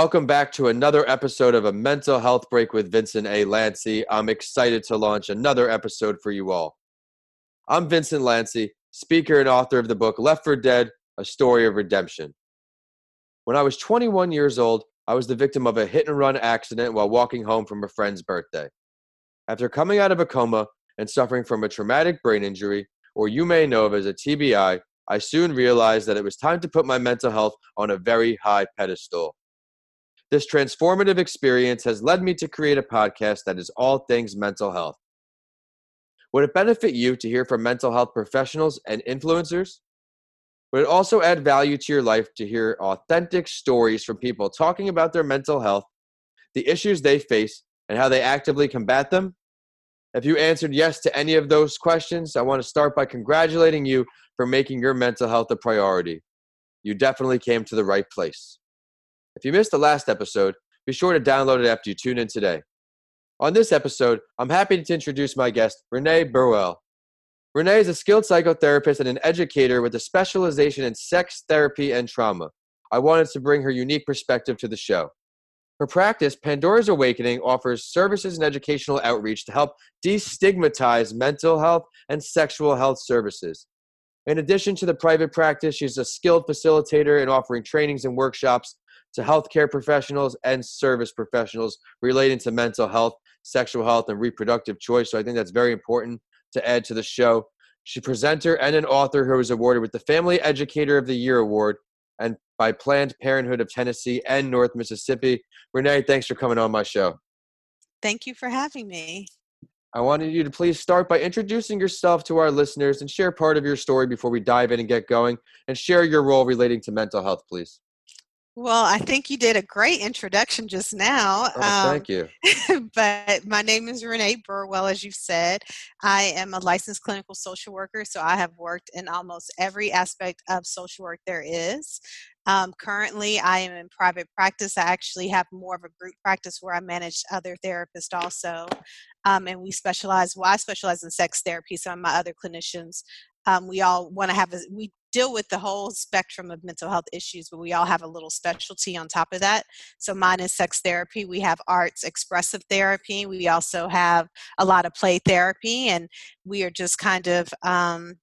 Welcome back to another episode of a mental health break with Vincent A. Lanci. I'm excited to launch another episode for you all. I'm Vincent Lanci, speaker and author of the book Left for Dead A Story of Redemption. When I was 21 years old, I was the victim of a hit and run accident while walking home from a friend's birthday. After coming out of a coma and suffering from a traumatic brain injury, or you may know of as a TBI, I soon realized that it was time to put my mental health on a very high pedestal. This transformative experience has led me to create a podcast that is all things mental health. Would it benefit you to hear from mental health professionals and influencers? Would it also add value to your life to hear authentic stories from people talking about their mental health, the issues they face, and how they actively combat them? If you answered yes to any of those questions, I want to start by congratulating you for making your mental health a priority. You definitely came to the right place. If you missed the last episode, be sure to download it after you tune in today. On this episode, I'm happy to introduce my guest, Renee Burwell. Renee is a skilled psychotherapist and an educator with a specialization in sex therapy and trauma. I wanted to bring her unique perspective to the show. Her practice, Pandora's Awakening, offers services and educational outreach to help destigmatize mental health and sexual health services. In addition to the private practice, she's a skilled facilitator in offering trainings and workshops to healthcare professionals and service professionals relating to mental health, sexual health, and reproductive choice. So I think that's very important to add to the show. She's a presenter and an author who was awarded with the Family Educator of the Year Award and by Planned Parenthood of Tennessee and North Mississippi. Renee, thanks for coming on my show. Thank you for having me. I wanted you to please start by introducing yourself to our listeners and share part of your story before we dive in and get going, and share your role relating to mental health, please. Well, I think you did a great introduction just now. Oh, um, thank you. but my name is Renee Burwell, as you said. I am a licensed clinical social worker, so I have worked in almost every aspect of social work there is. Um, currently, I am in private practice. I actually have more of a group practice where I manage other therapists also. Um, and we specialize, well, I specialize in sex therapy. Of my other clinicians um, we all want to have a, we deal with the whole spectrum of mental health issues, but we all have a little specialty on top of that. So mine is sex therapy. We have arts expressive therapy. We also have a lot of play therapy, and we are just kind of um,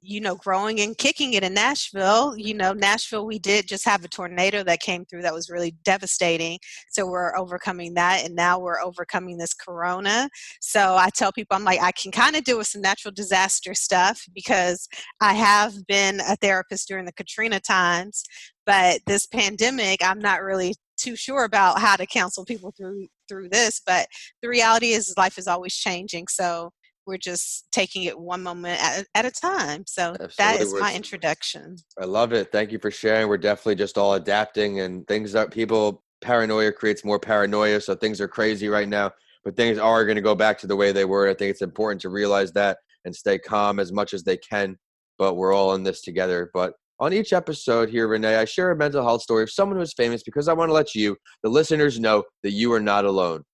you know, growing and kicking it in Nashville. You know, Nashville, we did just have a tornado that came through that was really devastating. So we're overcoming that. And now we're overcoming this corona. So I tell people, I'm like, I can kind of deal with some natural disaster stuff because I have been a therapist during the Katrina times. But this pandemic, I'm not really too sure about how to counsel people through through this but the reality is life is always changing so we're just taking it one moment at, at a time. So Absolutely. that is my introduction. I love it. Thank you for sharing. We're definitely just all adapting and things that people paranoia creates more paranoia. So things are crazy right now, but things are going to go back to the way they were. I think it's important to realize that and stay calm as much as they can. But we're all in this together. But on each episode here, Renee, I share a mental health story of someone who's famous because I want to let you, the listeners, know that you are not alone.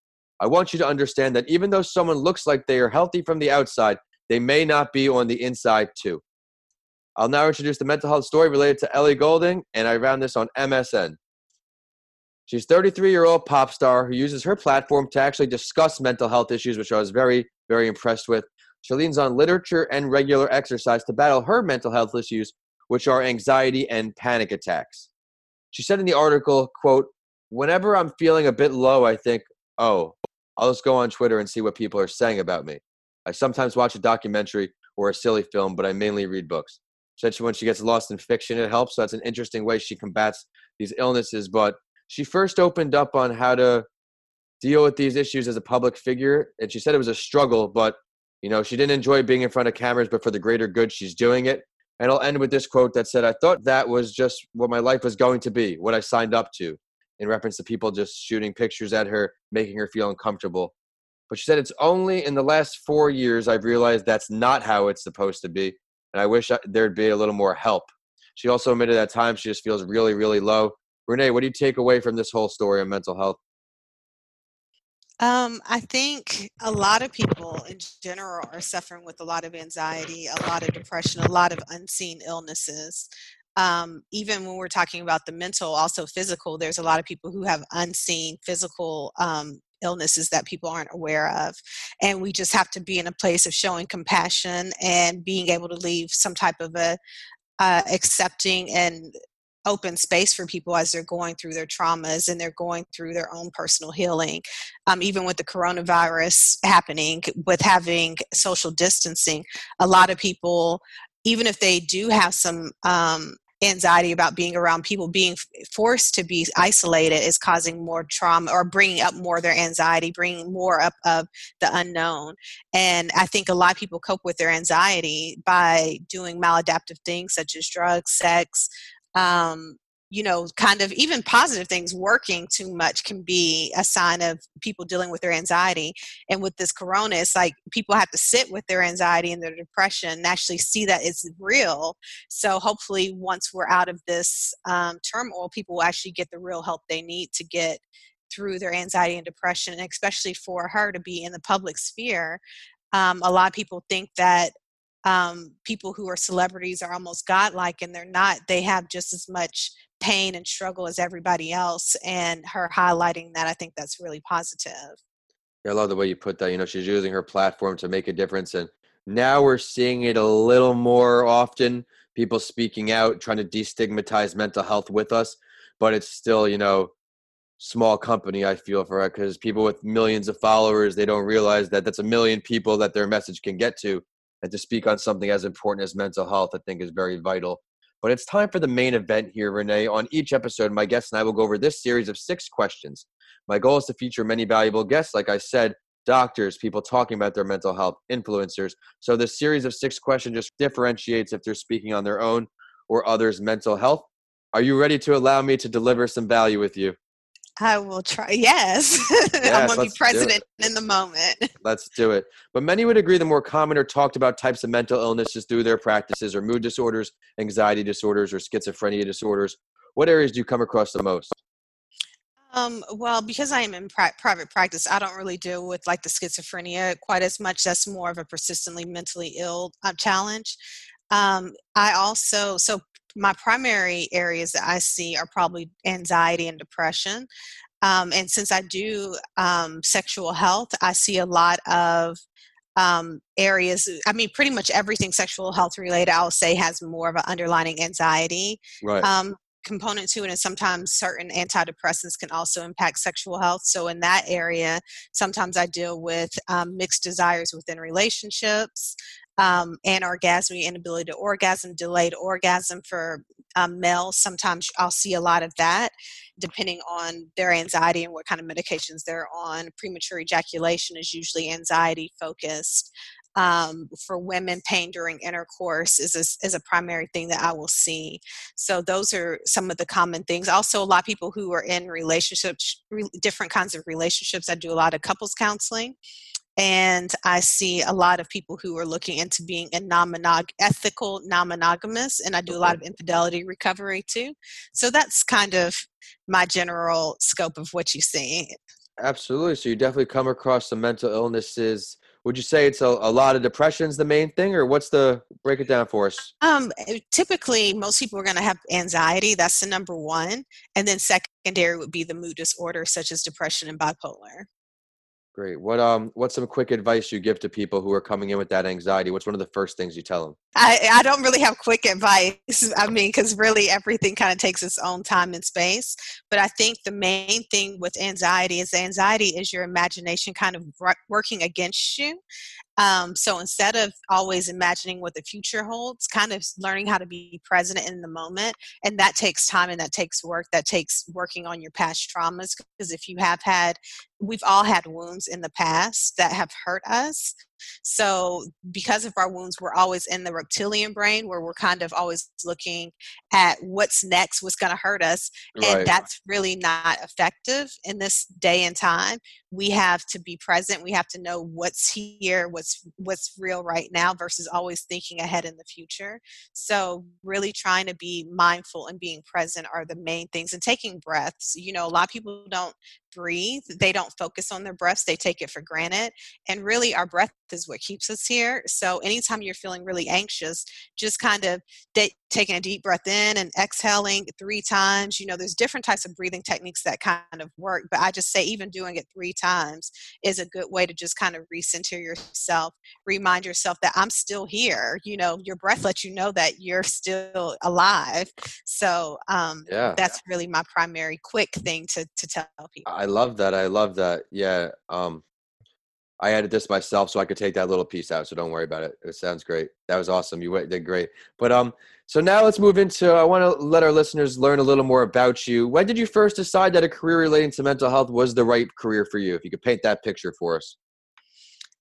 I want you to understand that even though someone looks like they are healthy from the outside, they may not be on the inside too. I'll now introduce the mental health story related to Ellie Goulding, and I found this on MSN. She's 33 year old pop star who uses her platform to actually discuss mental health issues, which I was very, very impressed with. She leans on literature and regular exercise to battle her mental health issues, which are anxiety and panic attacks. She said in the article, quote, Whenever I'm feeling a bit low, I think, oh, I'll just go on Twitter and see what people are saying about me. I sometimes watch a documentary or a silly film, but I mainly read books. Especially when she gets lost in fiction, it helps. So that's an interesting way she combats these illnesses. But she first opened up on how to deal with these issues as a public figure, and she said it was a struggle, but you know she didn't enjoy being in front of cameras, but for the greater good, she's doing it. And I'll end with this quote that said, "I thought that was just what my life was going to be, what I signed up to." In reference to people just shooting pictures at her, making her feel uncomfortable. But she said, It's only in the last four years I've realized that's not how it's supposed to be. And I wish there'd be a little more help. She also admitted at times she just feels really, really low. Renee, what do you take away from this whole story of mental health? Um, I think a lot of people in general are suffering with a lot of anxiety, a lot of depression, a lot of unseen illnesses. Um, even when we're talking about the mental, also physical, there's a lot of people who have unseen physical um, illnesses that people aren't aware of. And we just have to be in a place of showing compassion and being able to leave some type of a uh, accepting and open space for people as they're going through their traumas and they're going through their own personal healing. Um, even with the coronavirus happening, with having social distancing, a lot of people, even if they do have some um, anxiety about being around people being forced to be isolated is causing more trauma or bringing up more of their anxiety bringing more up of the unknown. And i think a lot of people cope with their anxiety by doing maladaptive things such as drugs sex um, you know, kind of even positive things working too much can be a sign of people dealing with their anxiety. And with this corona, it's like people have to sit with their anxiety and their depression and actually see that it's real. So hopefully, once we're out of this um, turmoil, people will actually get the real help they need to get through their anxiety and depression, and especially for her to be in the public sphere. Um, a lot of people think that um, people who are celebrities are almost godlike and they're not they have just as much pain and struggle as everybody else and her highlighting that i think that's really positive. Yeah, i love the way you put that you know she's using her platform to make a difference and now we're seeing it a little more often people speaking out trying to destigmatize mental health with us but it's still you know small company i feel for it because people with millions of followers they don't realize that that's a million people that their message can get to and to speak on something as important as mental health, I think is very vital. But it's time for the main event here, Renee. On each episode, my guests and I will go over this series of six questions. My goal is to feature many valuable guests, like I said, doctors, people talking about their mental health, influencers. So this series of six questions just differentiates if they're speaking on their own or others' mental health. Are you ready to allow me to deliver some value with you? I will try. Yes. yes I'm going to be president in the moment. Let's do it. But many would agree the more common or talked about types of mental illnesses through their practices are mood disorders, anxiety disorders, or schizophrenia disorders. What areas do you come across the most? Um, well, because I am in pri- private practice, I don't really deal with like the schizophrenia quite as much. That's more of a persistently mentally ill uh, challenge. Um, I also, so my primary areas that I see are probably anxiety and depression. Um, and since I do um, sexual health, I see a lot of um, areas. I mean, pretty much everything sexual health related, I'll say, has more of an underlying anxiety right. Um, component to it. And sometimes certain antidepressants can also impact sexual health. So, in that area, sometimes I deal with um, mixed desires within relationships um, anorgasmy, inability to orgasm, delayed orgasm for um, males. Sometimes I'll see a lot of that depending on their anxiety and what kind of medications they're on. Premature ejaculation is usually anxiety focused. Um, for women, pain during intercourse is a, is a primary thing that I will see. So those are some of the common things. Also, a lot of people who are in relationships, re- different kinds of relationships. I do a lot of couples counseling and I see a lot of people who are looking into being a non-monog- ethical non-monogamous, and I do a lot of infidelity recovery too. So that's kind of my general scope of what you see. Absolutely. So you definitely come across some mental illnesses. Would you say it's a, a lot of depression's the main thing, or what's the break it down for us? Um, eh, typically, most people are going to have anxiety. That's the number one, and then secondary would be the mood disorder, such as depression and bipolar. Great. What um what's some quick advice you give to people who are coming in with that anxiety? What's one of the first things you tell them? I, I don't really have quick advice. I mean, because really everything kind of takes its own time and space. But I think the main thing with anxiety is anxiety is your imagination kind of working against you. Um, so instead of always imagining what the future holds, kind of learning how to be present in the moment. And that takes time and that takes work. That takes working on your past traumas. Because if you have had, we've all had wounds in the past that have hurt us. So, because of our wounds, we're always in the reptilian brain where we're kind of always looking at what's next, what's going to hurt us. Right. And that's really not effective in this day and time. We have to be present. We have to know what's here, what's what's real right now versus always thinking ahead in the future. So, really trying to be mindful and being present are the main things and taking breaths. You know, a lot of people don't breathe. They don't focus on their breaths, they take it for granted. And really, our breath is what keeps us here. So, anytime you're feeling really anxious, just kind of de- taking a deep breath in and exhaling three times. You know, there's different types of breathing techniques that kind of work, but I just say even doing it three times is a good way to just kind of recenter yourself, remind yourself that I'm still here. You know, your breath lets you know that you're still alive. So, um, yeah. that's really my primary quick thing to, to tell people. I love that. I love that. Yeah. Um, I added this myself so I could take that little piece out. So don't worry about it. It sounds great. That was awesome. You did great. But um, so now let's move into. I want to let our listeners learn a little more about you. When did you first decide that a career relating to mental health was the right career for you? If you could paint that picture for us.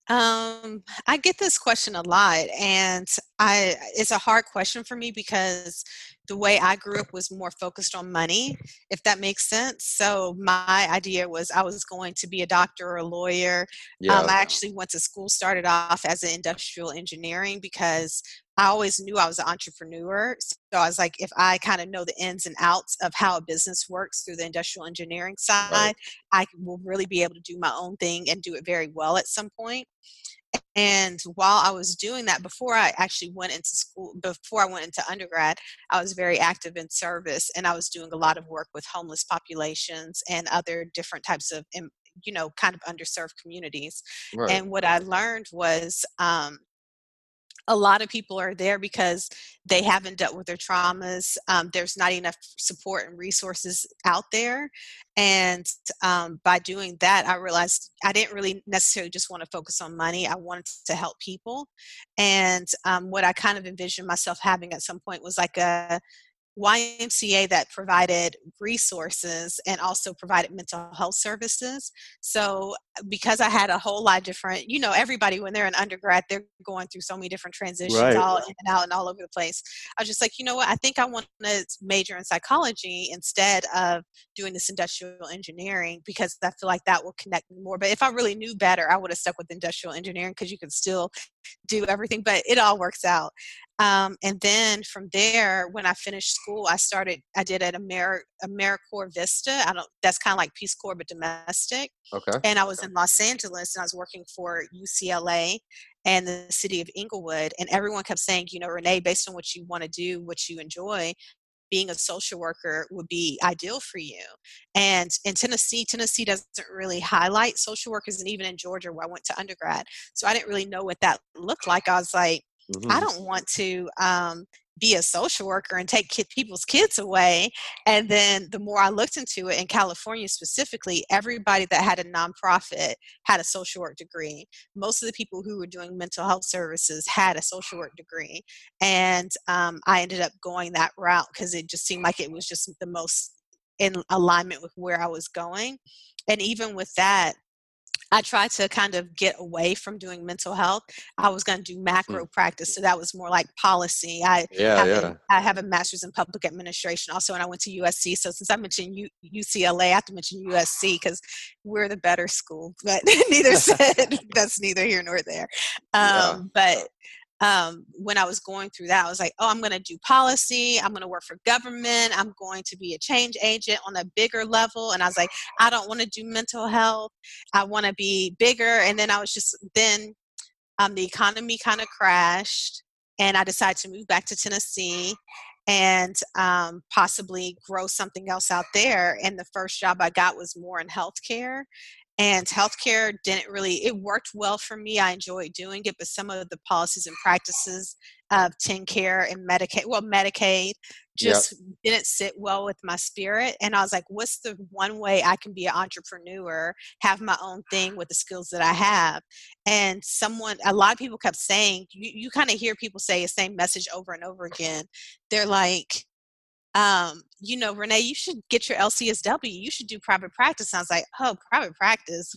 Um, I get this question a lot, and I it's a hard question for me because the way I grew up was more focused on money, if that makes sense. So my idea was I was going to be a doctor or a lawyer. Yeah. Um, I actually went to school, started off as an industrial engineering because I always knew I was an entrepreneur. So I was like, if I kind of know the ins and outs of how a business works through the industrial engineering side, right. I will really be able to do my own thing and do it very well at some point. And while I was doing that, before I actually went into school, before I went into undergrad, I was very active in service and I was doing a lot of work with homeless populations and other different types of, you know, kind of underserved communities. Right. And what I learned was um, a lot of people are there because they haven't dealt with their traumas. Um, there's not enough support and resources out there. And um, by doing that, I realized I didn't really necessarily just want to focus on money. I wanted to help people. And um, what I kind of envisioned myself having at some point was like a YMCA that provided resources and also provided mental health services. So, because I had a whole lot of different, you know, everybody when they're an undergrad, they're going through so many different transitions, right. all in and out and all over the place. I was just like, you know what, I think I want to major in psychology instead of doing this industrial engineering because I feel like that will connect me more. But if I really knew better, I would have stuck with industrial engineering because you can still do everything, but it all works out. Um, and then from there, when I finished school, I started. I did at Amer- AmeriCorps Vista. I don't. That's kind of like Peace Corps, but domestic. Okay. And I was okay. in Los Angeles, and I was working for UCLA and the city of Inglewood. And everyone kept saying, you know, Renee, based on what you want to do, what you enjoy, being a social worker would be ideal for you. And in Tennessee, Tennessee doesn't really highlight social workers, and even in Georgia, where I went to undergrad. So I didn't really know what that looked like. I was like, Mm-hmm. I don't want to um, be a social worker and take kid, people's kids away. And then the more I looked into it, in California specifically, everybody that had a nonprofit had a social work degree. Most of the people who were doing mental health services had a social work degree. And um, I ended up going that route because it just seemed like it was just the most in alignment with where I was going. And even with that, I tried to kind of get away from doing mental health. I was going to do macro mm. practice, so that was more like policy. I yeah, have yeah. A, I have a master's in public administration also, and I went to USC. So since I mentioned U, UCLA, I have to mention USC because we're the better school. But neither said that's neither here nor there. Um, yeah. But um, when I was going through that, I was like, oh, I'm going to do policy. I'm going to work for government. I'm going to be a change agent on a bigger level. And I was like, I don't want to do mental health. I want to be bigger. And then I was just, then um, the economy kind of crashed. And I decided to move back to Tennessee and um, possibly grow something else out there. And the first job I got was more in healthcare and healthcare didn't really it worked well for me i enjoyed doing it but some of the policies and practices of TennCare and medicaid well medicaid just yep. didn't sit well with my spirit and i was like what's the one way i can be an entrepreneur have my own thing with the skills that i have and someone a lot of people kept saying you, you kind of hear people say the same message over and over again they're like um, you know, Renee, you should get your LCSW. You should do private practice. And I was like, oh, private practice,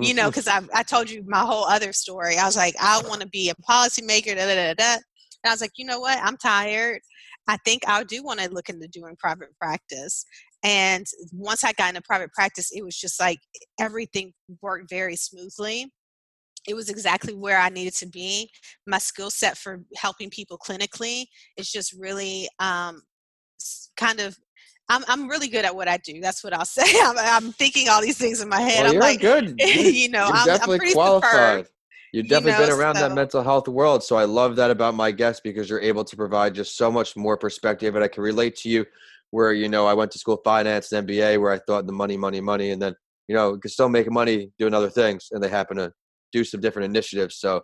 you know, because mm-hmm. I, I told you my whole other story. I was like, I want to be a policymaker, da, da, da, da. And I was like, you know what? I'm tired. I think I do want to look into doing private practice. And once I got into private practice, it was just like everything worked very smoothly it was exactly where I needed to be. My skill set for helping people clinically is just really um, kind of I'm I'm really good at what I do. That's what I'll say. I'm, I'm thinking all these things in my head. Well, I'm you're like, good. you know, you're I'm, definitely I'm pretty qualified. superb. You've You definitely know, been around that mental health world. So I love that about my guests because you're able to provide just so much more perspective. And I can relate to you where, you know, I went to school finance and MBA where I thought the money, money, money. And then, you know, you can still make money doing other things. And they happen to do some different initiatives. So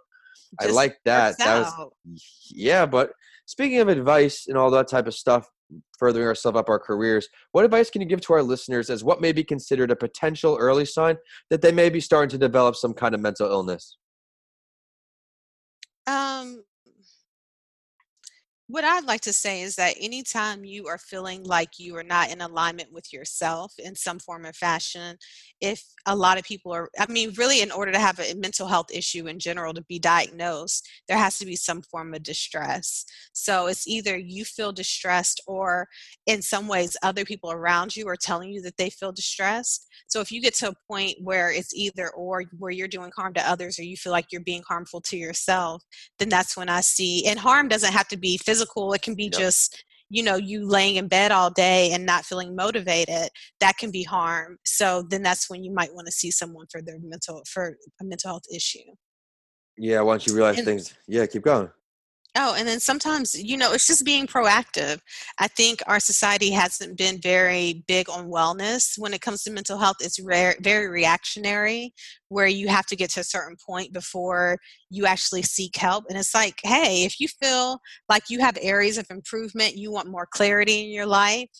I like that. That was, yeah. But speaking of advice and all that type of stuff, furthering ourselves up our careers, what advice can you give to our listeners as what may be considered a potential early sign that they may be starting to develop some kind of mental illness? Um, what I'd like to say is that anytime you are feeling like you are not in alignment with yourself in some form or fashion, if a lot of people are, I mean, really, in order to have a mental health issue in general to be diagnosed, there has to be some form of distress. So it's either you feel distressed or in some ways other people around you are telling you that they feel distressed. So if you get to a point where it's either or where you're doing harm to others or you feel like you're being harmful to yourself, then that's when I see, and harm doesn't have to be physical, it can be Yep. just, you know, you laying in bed all day and not feeling motivated. That can be harm. So then that's when you might want to see someone for their mental, for a mental health issue. Yeah, once you realize And things, yeah, keep going. Oh, and then sometimes, you know, it's just being proactive. I think our society hasn't been very big on wellness when it comes to mental health. It's rare, very reactionary, where you have to get to a certain point before you actually seek help. And it's like, hey, if you feel like you have areas of improvement, you want more clarity in your life,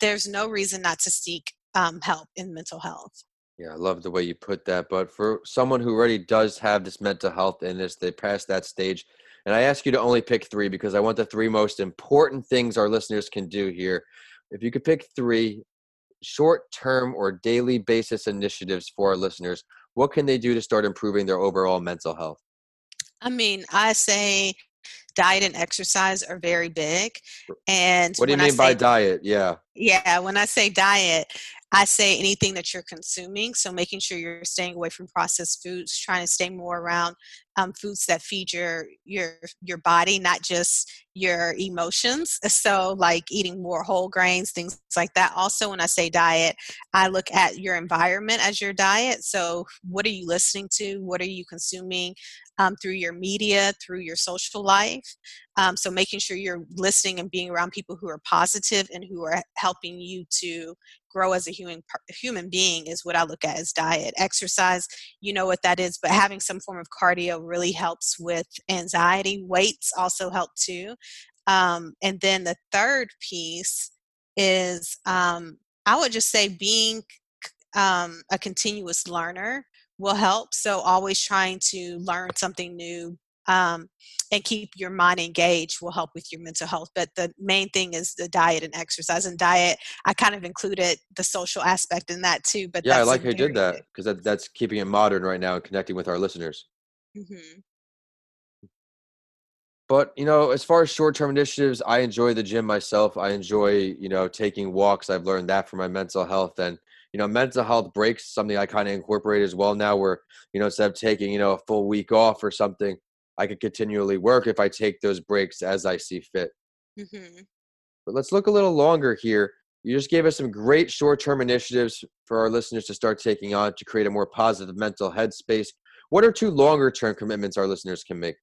there's no reason not to seek um, help in mental health. Yeah, I love the way you put that. But for someone who already does have this mental health this, they pass that stage. And I ask you to only pick three because I want the three most important things our listeners can do here. If you could pick three short term or daily basis initiatives for our listeners, what can they do to start improving their overall mental health? I mean, I say diet and exercise are very big. And What do you mean by diet? Yeah. Yeah, when I say diet, I say anything that you're consuming. So making sure you're staying away from processed foods, trying to stay more around um, foods that feed your your your body, not just your emotions. So like eating more whole grains, things like that. Also, when I say diet, I look at your environment as your diet. So what are you listening to? What are you consuming um, through your media, through your social life? Um, so making sure you're listening and being around people who are positive and who are helping you to grow as a human human being is what I look at as diet. Exercise, you know what that is, but having some form of cardio really helps with anxiety. Weights also help too. Um, and then the third piece is um, I would just say being um, a continuous learner will help. So always trying to learn something new, um, and keep your mind engaged will help with your mental health. But the main thing is the diet and exercise. And diet, I kind of included the social aspect in that too. But Yeah, I like how you did that because that, that's keeping it modern right now and connecting with our listeners. big. hmm But you know, as far as short-term initiatives, I enjoy the gym myself. I enjoy, you know, taking walks. I've learned that for my mental health and you know, mental health breaks something I kind of incorporate as well now where, you know, instead of taking, you know, a full week off or something, I could continually work if I take those breaks as I see fit. hmm But let's look a little longer here. You just gave us some great short-term initiatives for our listeners to start taking on to create a more positive mental headspace. What are two longer-term commitments our listeners can make?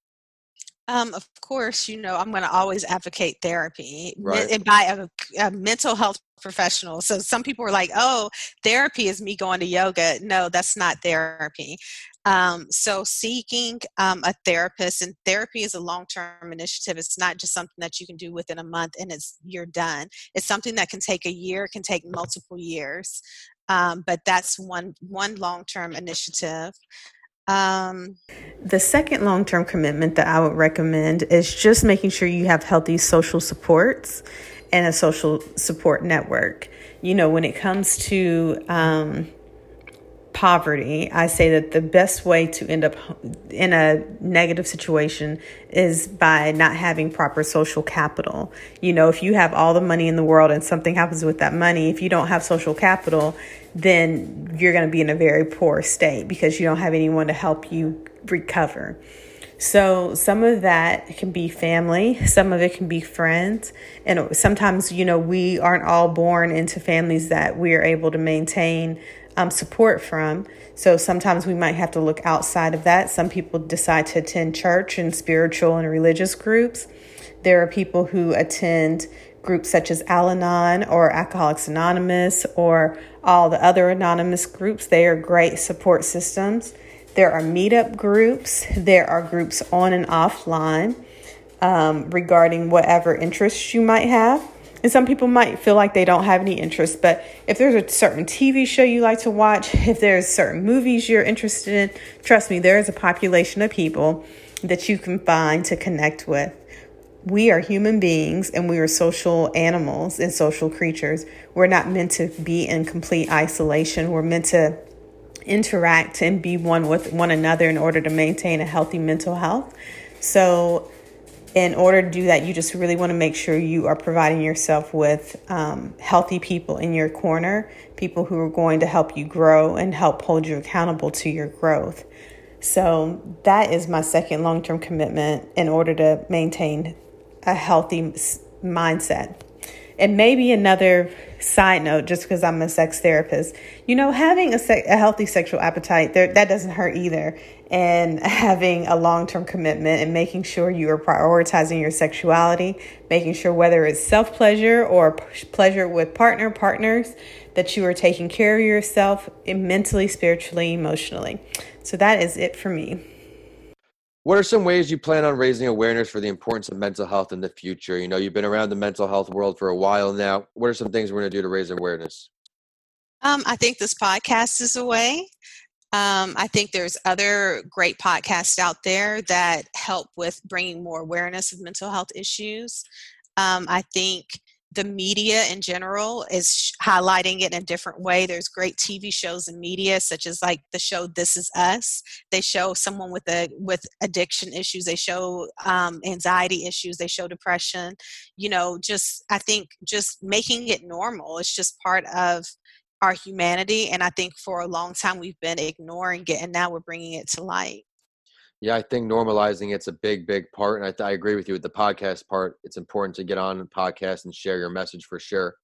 Um, of course, you know, I'm going to always advocate therapy Right. and by a, a mental health professional. So some people are like, oh, therapy is me going to yoga. No, that's not therapy. Um, so seeking um, a therapist and therapy is a long-term initiative. It's not just something that you can do within a month and it's you're done. It's something that can take a year, can take multiple years. Um, but that's one one long-term initiative. Um, The second long term commitment that I would recommend is just making sure you have healthy social supports and a social support network. You know, when it comes to um, poverty, I say that the best way to end up in a negative situation is by not having proper social capital. You know, if you have all the money in the world and something happens with that money, if you don't have social capital, then you're going to be in a very poor state because you don't have anyone to help you recover. So some of that can be family, some of it can be friends, and sometimes you know we aren't all born into families that we are able to maintain um, support from. So sometimes we might have to look outside of that. Some people decide to attend church and spiritual and religious groups. There are people who attend groups such as Al Anon or Alcoholics Anonymous or all the other anonymous groups. They are great support systems. There are meetup groups, there are groups on and offline um, regarding whatever interests you might have. And some people might feel like they don't have any interest, but if there's a certain TV show you like to watch, if there's certain movies you're interested in, trust me, there is a population of people that you can find to connect with. We are human beings and we are social animals and social creatures. We're not meant to be in complete isolation. We're meant to interact and be one with one another in order to maintain a healthy mental health. So, in order to do that, you just really want to make sure you are providing yourself with um, healthy people in your corner, people who are going to help you grow and help hold you accountable to your growth. So, that is my second long term commitment in order to maintain a healthy mindset. And maybe another side note, just because I'm a sex therapist, you know, having a, se- a healthy sexual appetite, there, that doesn't hurt either. And having a long term commitment and making sure you are prioritizing your sexuality, making sure whether it's self pleasure or p- pleasure with partner, partners, that you are taking care of yourself eh, mentally, spiritually, emotionally. So that is it for me. What are some ways you plan on raising awareness for the importance of mental health in the future? You know, you've been around the mental health world for a while now. What are some things we're going to do to raise awareness? Um, I think this podcast is a way. Um, I think there's other great podcasts out there that help with bringing more awareness of mental health issues. Um, I think the media in general is highlighting it in a different way. There's great TV shows and media, such as like the show This Is Us. They show someone with a with addiction issues. They show um, anxiety issues. They show depression. You know, just I think just making it normal. It's just part of our humanity, and I think for a long time we've been ignoring it, and now we're bringing it to light. Yeah, I think normalizing it's a big, big part, and I, I agree with you with the podcast part. It's important to get on a podcast and share your message for sure.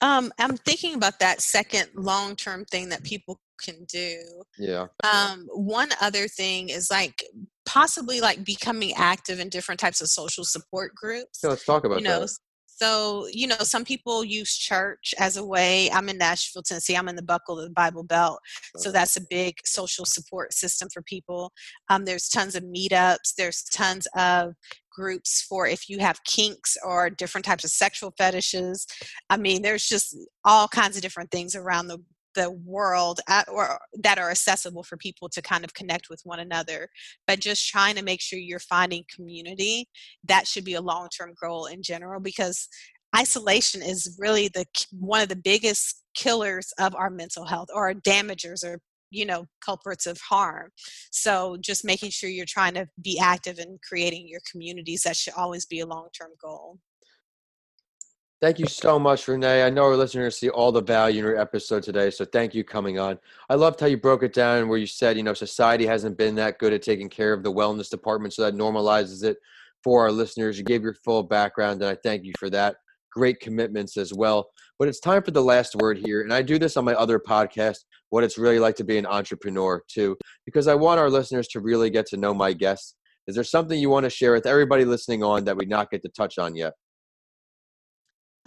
Um, I'm thinking about that second long-term thing that people can do. Yeah. Um, one other thing is like possibly like becoming active in different types of social support groups. Yeah, let's talk about you know, that. So, you know, some people use church as a way. I'm in Nashville, Tennessee. I'm in the buckle of the Bible Belt. So that's a big social support system for people. Um, there's tons of meetups, there's tons of groups for if you have kinks or different types of sexual fetishes. I mean, there's just all kinds of different things around the the world at, or that are accessible for people to kind of connect with one another but just trying to make sure you're finding community that should be a long-term goal in general because isolation is really the one of the biggest killers of our mental health or our damagers or you know culprits of harm. So just making sure you're trying to be active in creating your communities that should always be a long-term goal Thank you so much, Renee. I know our listeners see all the value in your episode today, so thank you coming on. I loved how you broke it down where you said, you know, society hasn't been that good at taking care of the wellness department, so that normalizes it for our listeners. You gave your full background, and I thank you for that. Great commitments as well. But it's time for the last word here, and I do this on my other podcast, what it's really like to be an entrepreneur, too, because I want our listeners to really get to know my guests. Is there something you want to share with everybody listening on that we not get to touch on yet?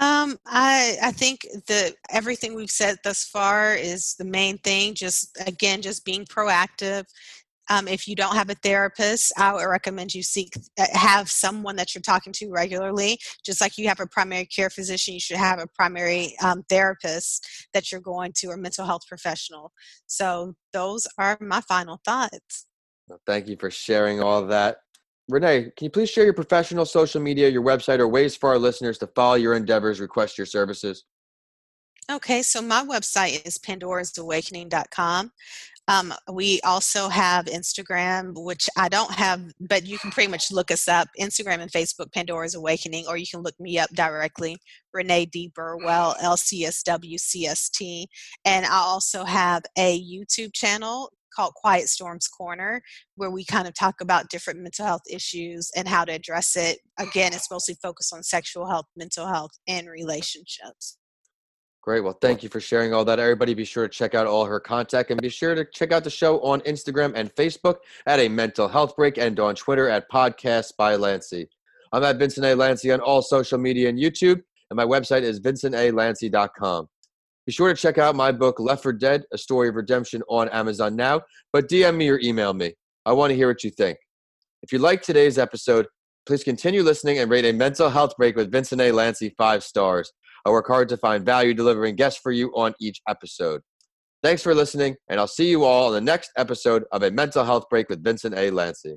Um, I I think that everything we've said thus far is the main thing. Just again, just being proactive. Um, if you don't have a therapist, I would recommend you seek uh, have someone that you're talking to regularly. Just like you have a primary care physician, you should have a primary um, therapist that you're going to, or mental health professional. So those are my final thoughts. Thank you for sharing all that. Renee, can you please share your professional social media, your website, or ways for our listeners to follow your endeavors, request your services? Okay, so my website is pandorasawakening.com. Um, we also have Instagram, which I don't have, but you can pretty much look us up Instagram and Facebook, Pandora's Awakening, or you can look me up directly, Renee D. Burwell, LCSWCST. And I also have a YouTube channel called Quiet Storms Corner, where we kind of talk about different mental health issues and how to address it. Again, it's mostly focused on sexual health, mental health, and relationships. Great. Well, thank you for sharing all that. Everybody, be sure to check out all her contact and be sure to check out the show on Instagram and Facebook at a mental health break and on Twitter at podcast by Lanci. I'm at Vincent A. Lanci on all social media and YouTube, and my website is vincentalanci.com. Be sure to check out my book, Left for Dead A Story of Redemption, on Amazon now, but DM me or email me. I want to hear what you think. If you like today's episode, please continue listening and rate a mental health break with Vincent A. Lanci five stars. I work hard to find value delivering guests for you on each episode. Thanks for listening, and I'll see you all on the next episode of A Mental Health Break with Vincent A. Lanci.